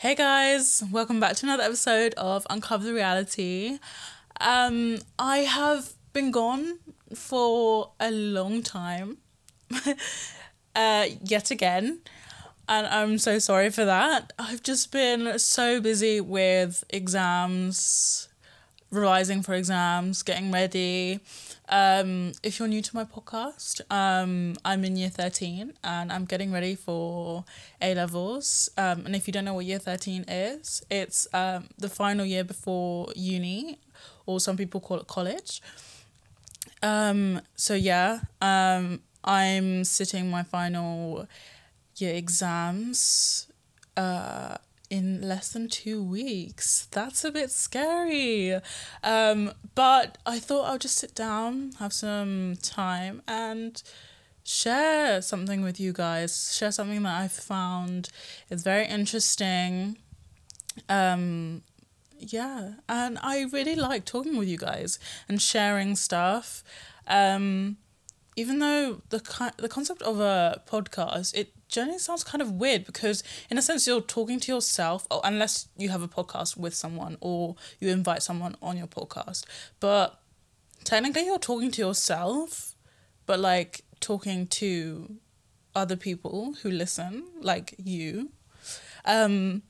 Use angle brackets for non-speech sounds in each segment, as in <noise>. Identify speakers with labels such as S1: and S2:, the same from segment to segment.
S1: Hey guys, welcome back to another episode of Uncover the Reality. Um, I have been gone for a long time, <laughs> uh, yet again, and I'm so sorry for that. I've just been so busy with exams, revising for exams, getting ready. Um, if you're new to my podcast, um, I'm in year 13 and I'm getting ready for A levels. Um, and if you don't know what year 13 is, it's um, the final year before uni, or some people call it college. Um, so, yeah, um, I'm sitting my final year exams. Uh, in less than two weeks. That's a bit scary. Um, but I thought I'll just sit down, have some time, and share something with you guys. Share something that I found is very interesting. Um, yeah, and I really like talking with you guys and sharing stuff. Um, even though the the concept of a podcast it generally sounds kind of weird because in a sense you're talking to yourself or unless you have a podcast with someone or you invite someone on your podcast. But technically you're talking to yourself but like talking to other people who listen like you. Um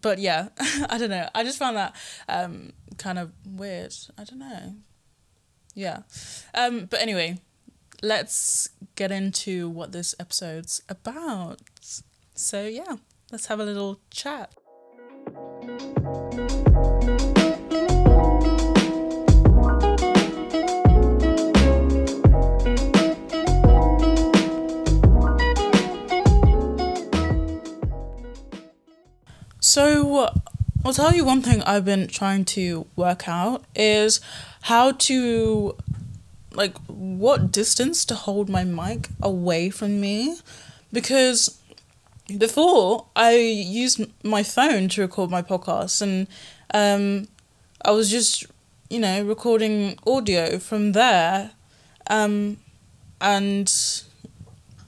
S1: but yeah <laughs> i don't know. I just found that um kind of weird. I don't know. Yeah. Um but anyway let's get into what this episode's about. So, yeah, let's have a little chat. So, I'll tell you one thing I've been trying to work out is how to like what distance to hold my mic away from me? Because before I used my phone to record my podcast and um, I was just you know recording audio from there um, and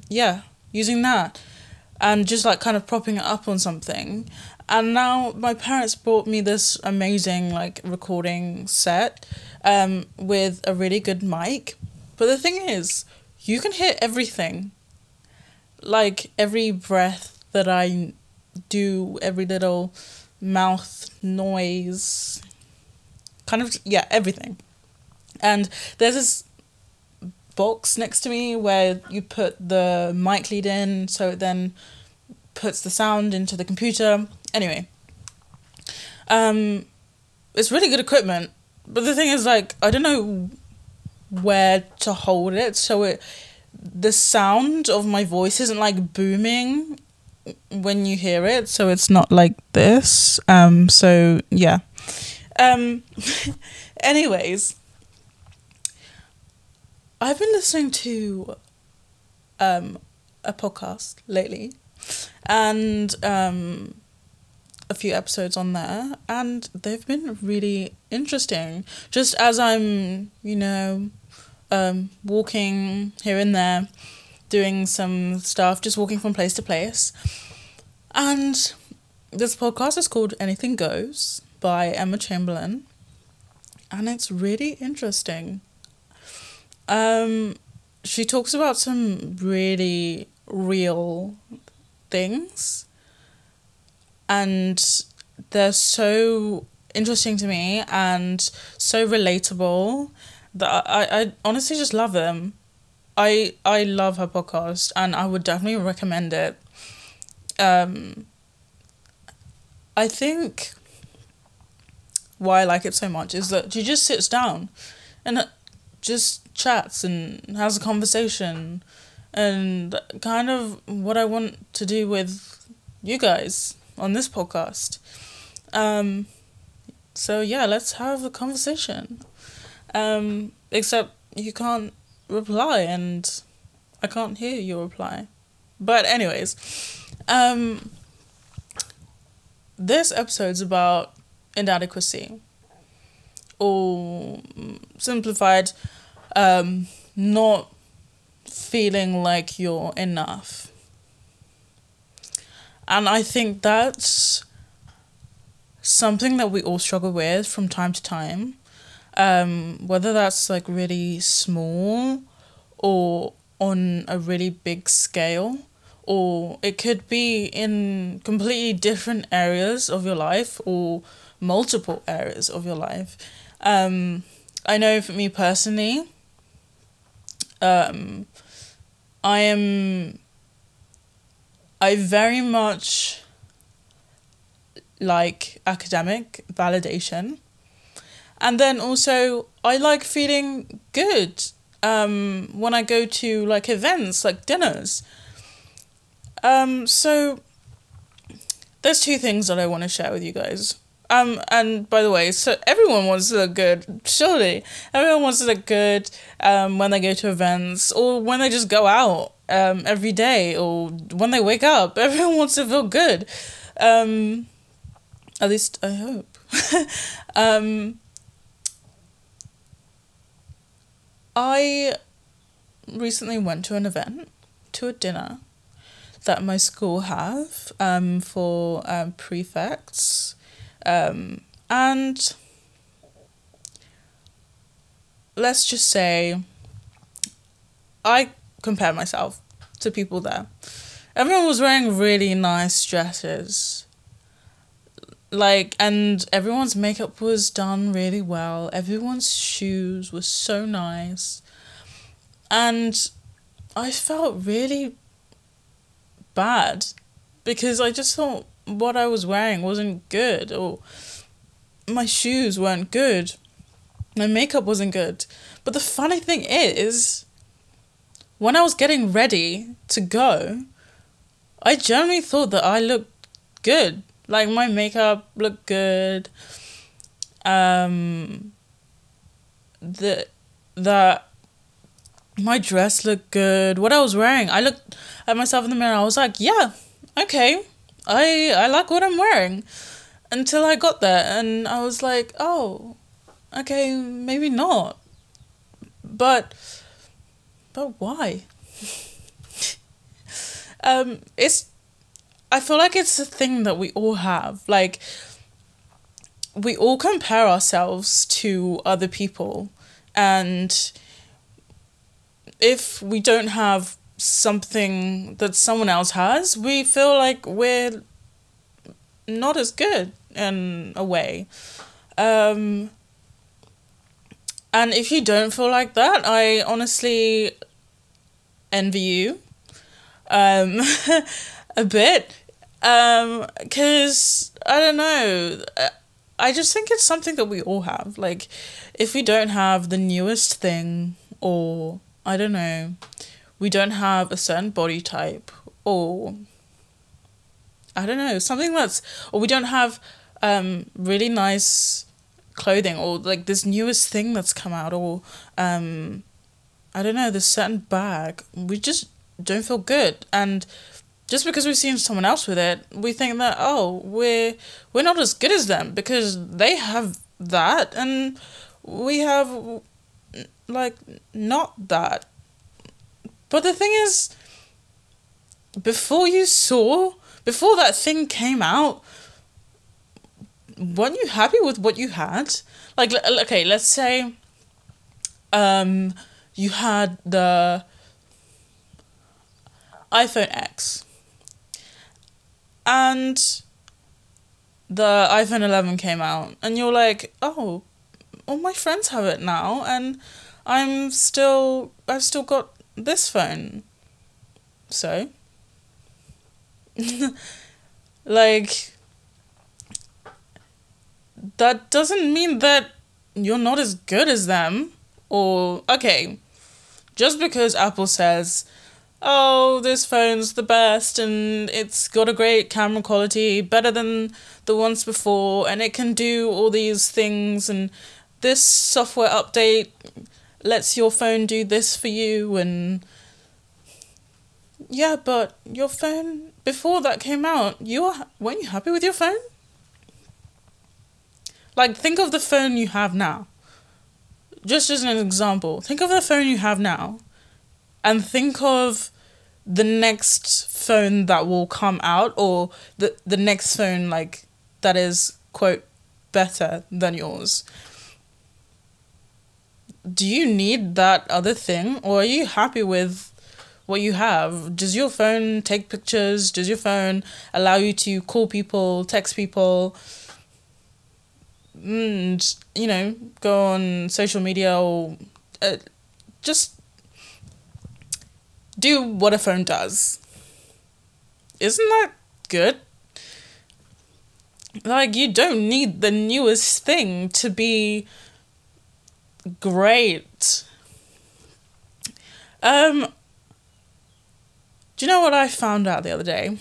S1: yeah using that and just like kind of propping it up on something. And now my parents bought me this amazing like recording set um, with a really good mic. But the thing is, you can hear everything. Like every breath that I do, every little mouth noise, kind of, yeah, everything. And there's this box next to me where you put the mic lead in so it then puts the sound into the computer. Anyway, um, it's really good equipment but the thing is, like, I don't know where to hold it, so it the sound of my voice isn't like booming when you hear it, so it's not like this. Um, so yeah. Um, <laughs> anyways, I've been listening to um a podcast lately, and um a few episodes on there and they've been really interesting. Just as I'm, you know, um, walking here and there, doing some stuff, just walking from place to place. And this podcast is called Anything Goes by Emma Chamberlain. And it's really interesting. Um, she talks about some really real things and they're so interesting to me and so relatable that I, I honestly just love them. I I love her podcast and I would definitely recommend it. Um I think why I like it so much is that she just sits down and just chats and has a conversation and kind of what I want to do with you guys on this podcast. Um, so yeah, let's have a conversation. Um, except you can't reply and I can't hear your reply. But anyways, um, this episode's about inadequacy or simplified um, not feeling like you're enough And I think that's something that we all struggle with from time to time. Um, whether that's like really small or on a really big scale, or it could be in completely different areas of your life or multiple areas of your life. Um, I know for me personally, um, I am. I very much like academic validation. And then also, I like feeling good um, when I go to like events, like dinners. Um, so, there's two things that I want to share with you guys. Um, and by the way, so everyone wants to look good, surely. Everyone wants to look good um, when they go to events or when they just go out um, every day or when they wake up. <laughs> Everyone wants to feel good. Um, at least I hope. <laughs> um, I recently went to an event, to a dinner that my school have um, for um, prefects. Um, and let's just say I compare myself to people there. Everyone was wearing really nice dresses. Like and everyone's makeup was done really well. Everyone's shoes were so nice. And i felt really bad because i just thought what i was wearing wasn't good or my shoes weren't good. My makeup wasn't good. But the funny thing is when i was getting ready to go i generally thought that i looked good like my makeup looked good. Um the that my dress looked good. What I was wearing, I looked at myself in the mirror. I was like, yeah, okay. I I like what I'm wearing. Until I got there and I was like, oh, okay, maybe not. But but why? um it's I feel like it's a thing that we all have. Like, we all compare ourselves to other people. And if we don't have something that someone else has, we feel like we're not as good in a way. Um, and if you don't feel like that, I honestly envy you um, <laughs> a bit um, cause I don't know. I just think it's something that we all have. Like, if we don't have the newest thing, or I don't know, we don't have a certain body type, or I don't know, something that's, or we don't have um really nice clothing, or like this newest thing that's come out, or um, I don't know, this certain bag, we just don't feel good. And just because we've seen someone else with it, we think that oh, we're we're not as good as them because they have that and we have like not that. But the thing is before you saw before that thing came out weren't you happy with what you had? Like okay, let's say um you had the iPhone X and the iPhone 11 came out, and you're like, oh, all my friends have it now, and I'm still, I've still got this phone. So, <laughs> like, that doesn't mean that you're not as good as them, or, okay, just because Apple says oh, this phone's the best and it's got a great camera quality, better than the ones before, and it can do all these things, and this software update lets your phone do this for you, and yeah, but your phone before that came out, you were, weren't you happy with your phone? Like, think of the phone you have now. Just as an example, think of the phone you have now, and think of the next phone that will come out or the the next phone like that is quote better than yours. Do you need that other thing or are you happy with what you have? Does your phone take pictures? Does your phone allow you to call people text people and you know go on social media or uh, just do what a phone does. Isn't that good? Like you don't need the newest thing to be great. Um do you know what i found out the other day?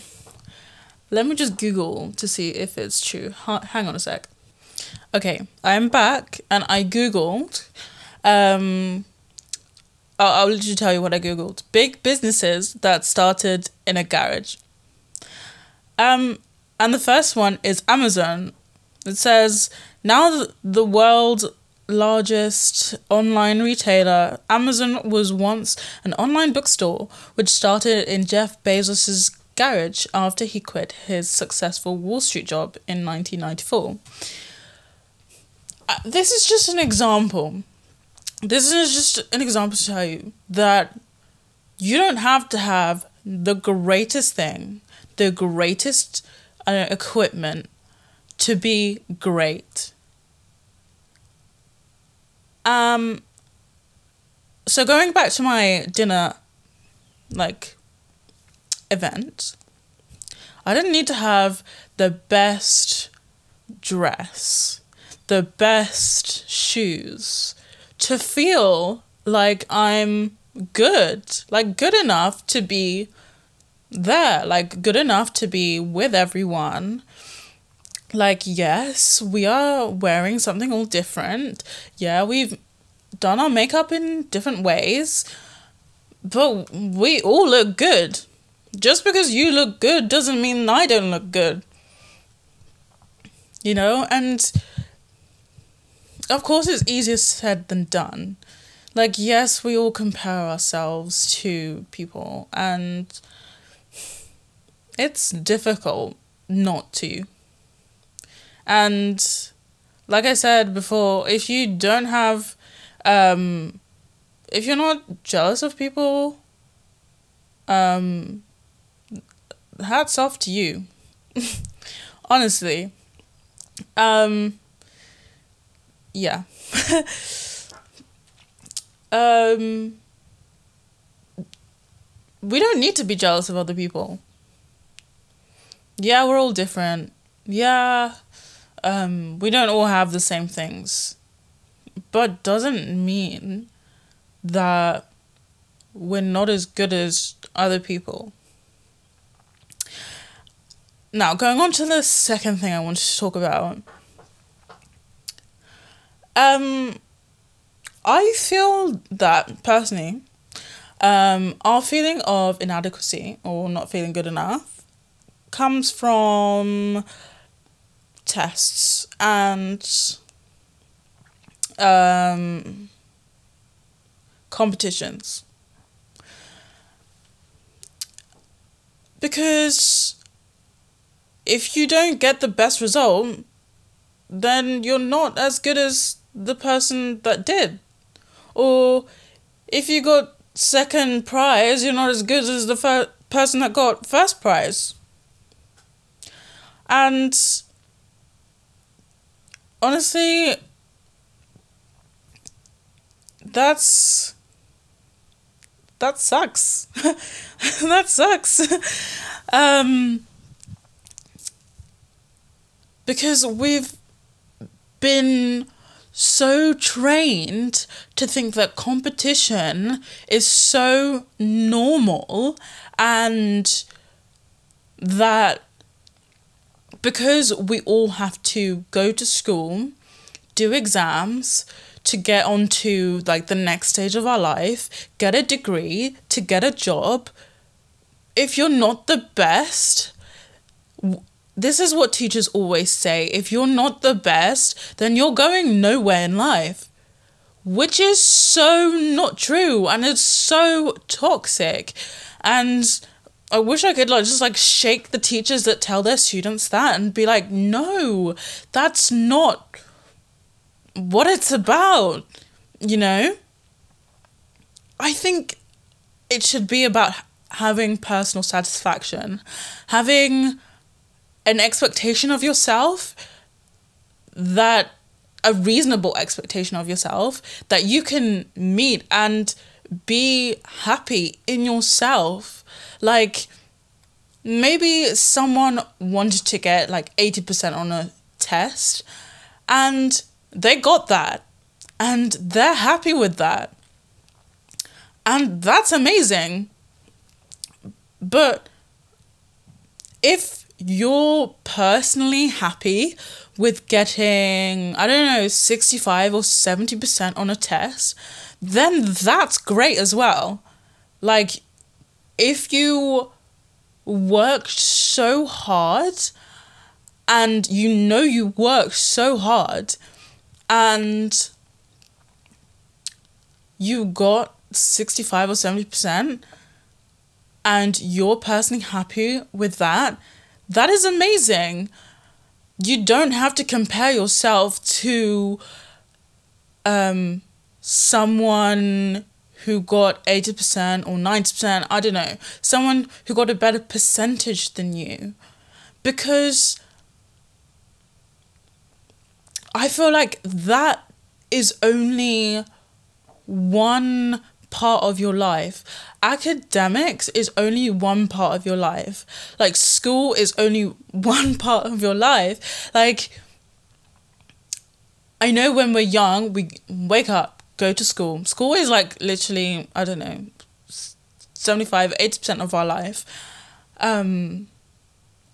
S1: Let me just google to see if it's true. Hang on a sec okay i'm back and i googled um I'll, I'll literally tell you what i googled big businesses that started in a garage um and the first one is Amazon. It says now the world's largest online retailer, Amazon was once an online bookstore which started in Jeff Bezos's garage after he quit his successful Wall Street job in 1994. This is just an example. This is just an example to tell you that you don't have to have the greatest thing, the greatest uh, equipment to be great. Um, so going back to my dinner, like, event, I didn't need to have the best dress, the best shoes to feel like I'm good, like good enough to be there, like good enough to be with everyone. Like, yes, we are wearing something all different. Yeah, we've done our makeup in different ways, but we all look good. Just because you look good doesn't mean I don't look good. You know, and of course, it's easier said than done. Like, yes, we all compare ourselves to people, and it's difficult not to. And like I said before, if you don't have um if you're not jealous of people, um hats off to you. <laughs> Honestly. Um yeah. <laughs> um we don't need to be jealous of other people yeah, we're all different. Yeah, um, we don't all have the same things. But doesn't mean that we're not as good as other people. Now, going on to the second thing I wanted to talk about. Um, I feel that personally, um, our feeling of inadequacy or not feeling good enough comes from tests and um, competitions. Because if you don't get the best result, then you're not as good as the person that did. Or if you got second prize, you're not as good as the fir- person that got first prize. And honestly, that's that sucks. <laughs> that sucks. <laughs> um, because we've been so trained to think that competition is so normal and that because we all have to go to school, do exams to get onto like the next stage of our life, get a degree, to get a job. If you're not the best, this is what teachers always say if you're not the best, then you're going nowhere in life. Which is so not true and it's so toxic. And I wish I could like just like shake the teachers that tell their students that and be like, no, that's not what it's about, you know? I think it should be about having personal satisfaction, having an expectation of yourself that a reasonable expectation of yourself that you can meet and be happy in yourself. Like maybe someone wanted to get like 80% on a test and they got that and they're happy with that. And that's amazing. But if you're personally happy with getting, I don't know, 65 or 70% on a test, then that's great as well. Like, if you worked so hard and you know you worked so hard and you got 65 or 70% and you're personally happy with that, that is amazing. You don't have to compare yourself to um, someone who got 80% or 90%, I don't know, someone who got a better percentage than you. Because I feel like that is only one part of your life. Academics is only one part of your life. Like school is only <laughs> one part of your life. Like I know when we're young, we wake up, go to school. School is like literally, I don't know, 75, 80% of our life. Um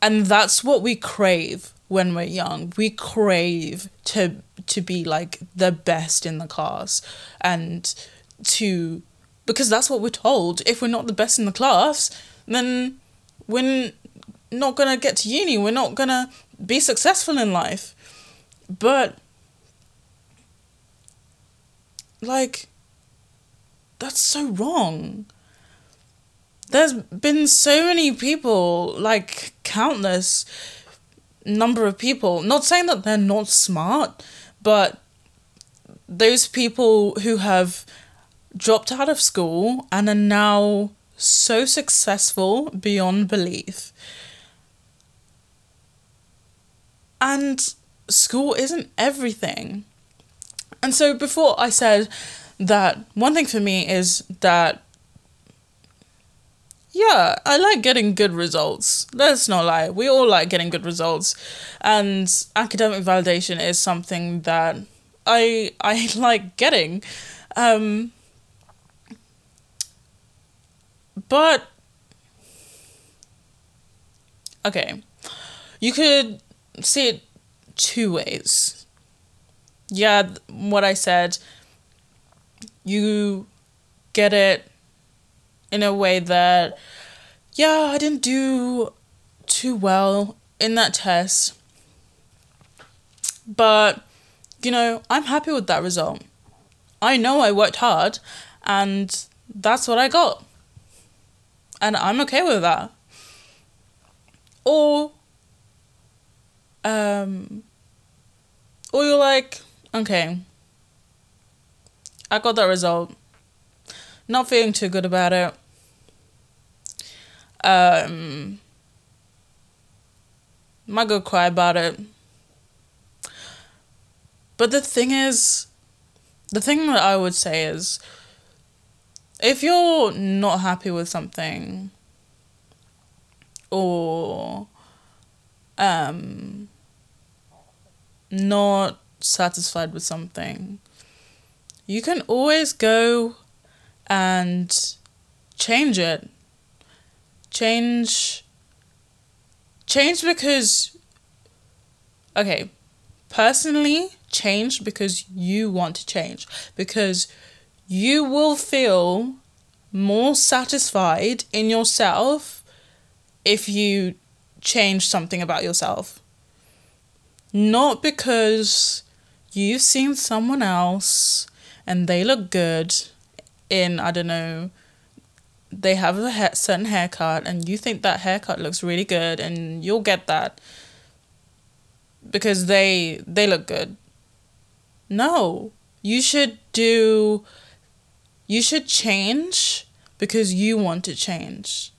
S1: and that's what we crave when we're young. We crave to to be like the best in the class and to because that's what we're told. If we're not the best in the class, then we're not gonna get to uni. We're not gonna be successful in life. But like that's so wrong. There's been so many people, like countless number of people, not saying that they're not smart, but those people who have dropped out of school and are now so successful beyond belief. And school isn't everything. And so before I said that one thing for me is that yeah, I like getting good results. Let's not lie. We all like getting good results. And academic validation is something that I I <laughs> like getting. Um but okay. You could see it two ways. Yeah, what I said you get it in a way that yeah, I didn't do too well in that test. But you know, I'm happy with that result. I know I worked hard and that's what I got and I'm okay with that. Or um or you're like, okay, I got that result. Not feeling too good about it. Um might go cry about it. But the thing is, the thing that I would say is if you're not happy with something or um not satisfied with something you can always go and change it. Change change because okay personally change because you want to change. Because you will feel more satisfied in yourself if you change something about yourself. Not because you've seen someone else and they look good in, I don't know, they have a ha- certain haircut and you think that haircut looks really good and you'll get that because they they look good. No, you should do you should change because you want to change.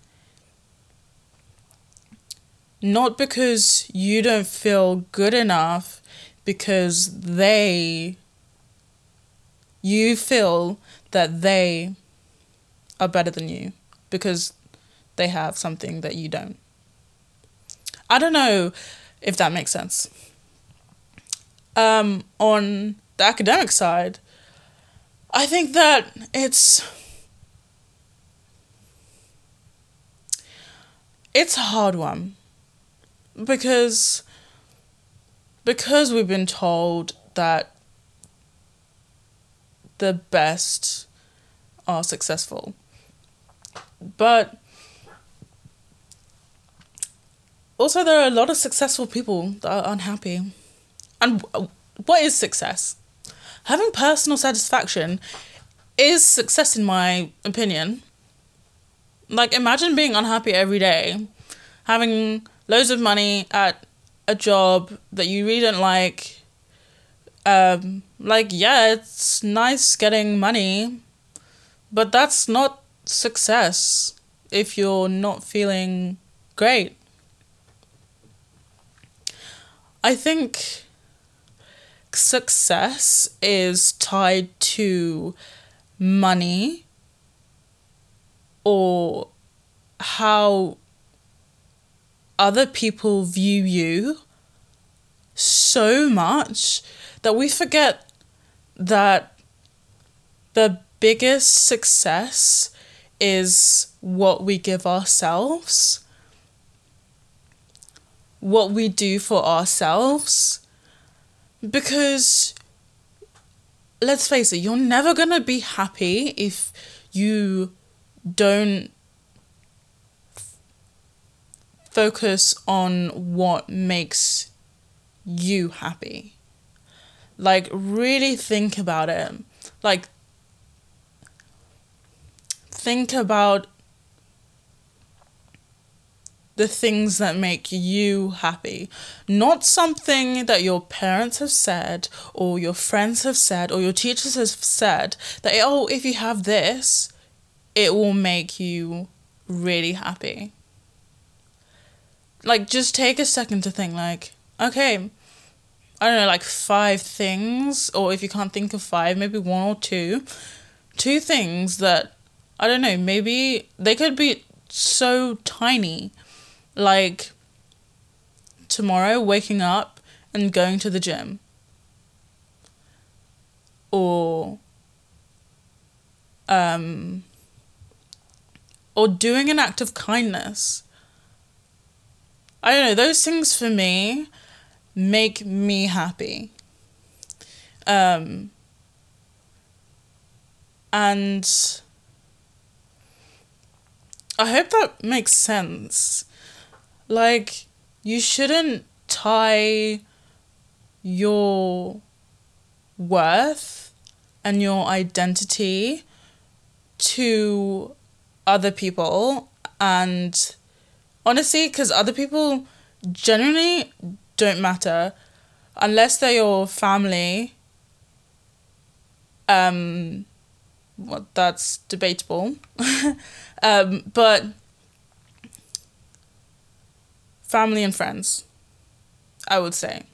S1: Not because you don't feel good enough because they you feel that they are better than you because they have something that you don't. I don't know if that makes sense. Um, on the academic side, I think that it's it's a hard one because because we've been told that the best are successful. But also, there are a lot of successful people that are unhappy. And what is success? Having personal satisfaction is success, in my opinion. Like, imagine being unhappy every day, having loads of money at a job that you really don't like. Um, like, yeah, it's nice getting money, but that's not success if you're not feeling great. I think success is tied to money or how other people view you so much that we forget that the biggest success is what we give ourselves, what we do for ourselves. Because let's face it, you're never going to be happy if you don't focus on what makes you happy. Like, really think about it. Like, think about the things that make you happy. Not something that your parents have said, or your friends have said, or your teachers have said that, oh, if you have this, it will make you really happy. Like, just take a second to think, like, okay, I don't know, like five things, or if you can't think of five, maybe one or two, two things that I don't know, maybe they could be so tiny. Like tomorrow waking up and going to the gym. Or um or doing an act of kindness. I don't know, those things for me make me happy. Um, and I hope that makes sense. Like, you shouldn't tie your worth and your identity to other people and honestly because other people generally don't matter unless they're your family. Um, well, that's debatable. <laughs> um, but family and friends, I would say.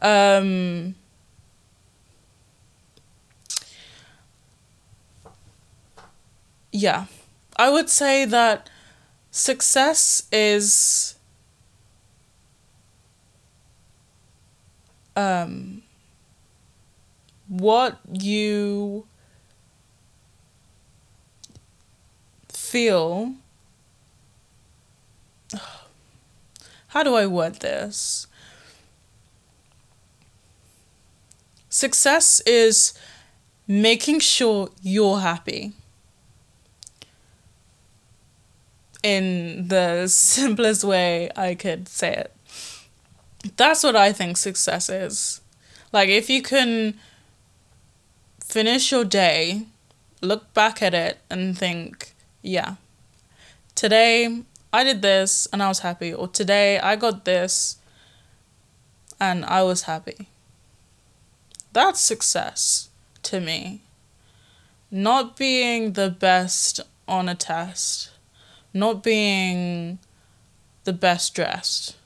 S1: Um, yeah, I would say that success is um, what you feel. How do I word this? Success is making sure you're happy. In the <laughs> simplest way I could say it that's what I think success is. Like, if you can finish your day, look back at it, and think, yeah. Today I did this and I was happy, or today I got this and I was happy. That's success to me. Not being the best on a test, not being the best dressed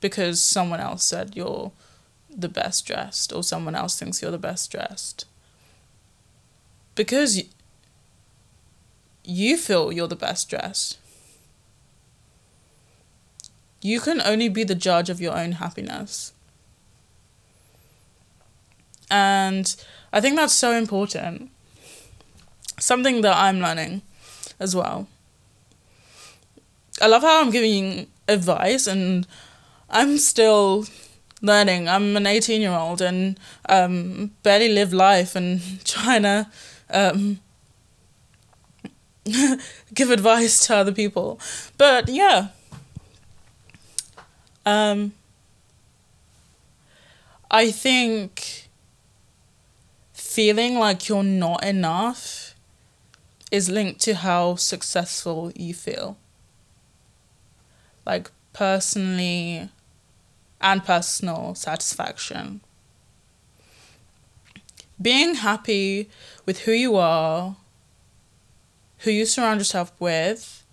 S1: because someone else said you're the best dressed or someone else thinks you're the best dressed. Because you feel you're the best dressed. You can only be the judge of your own happiness. And I think that's so important. Something that I'm learning as well. I love how I'm giving advice and I'm still learning. I'm an 18 year old and um, barely live life and <laughs> trying to um, <laughs> give advice to other people. But yeah. Um, I think feeling like you're not enough is linked to how successful you feel. Like personally and personal satisfaction. Being happy with who you are, who you surround yourself with,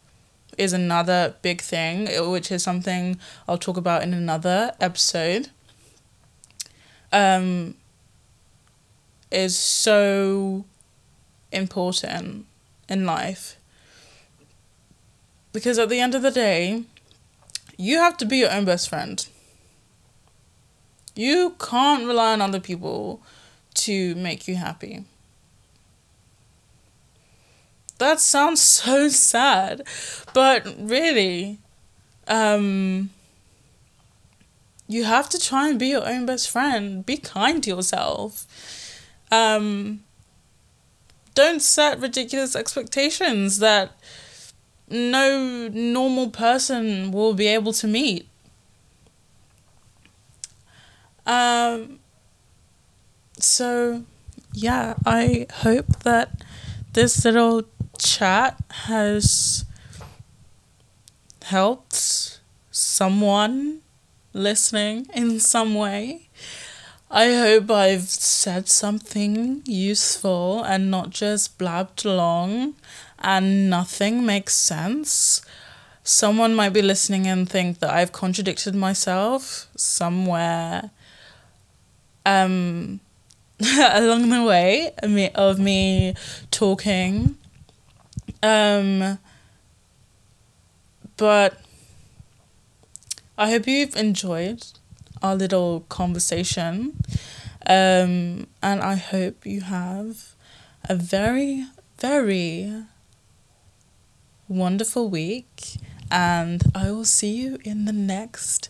S1: is another big thing, which is something I'll talk about in another episode. Um, is so important in life. Because at the end of the day, you have to be your own best friend. You can't rely on other people to make you happy. That sounds so sad, but really, um, you have to try and be your own best friend. Be kind to yourself. Um, don't set ridiculous expectations that no normal person will be able to meet. Um, so, yeah, I hope that this little chat has helped someone listening in some way. I hope I've said something useful and not just blabbed along and nothing makes sense. Someone might be listening and think that I've contradicted myself somewhere um, <laughs> along the way of me talking. Um, but I hope you've enjoyed our little conversation. Um, and I hope you have a very, very wonderful week. And I will see you in the next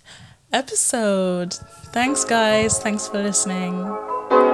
S1: episode. Thanks, guys. Thanks for listening.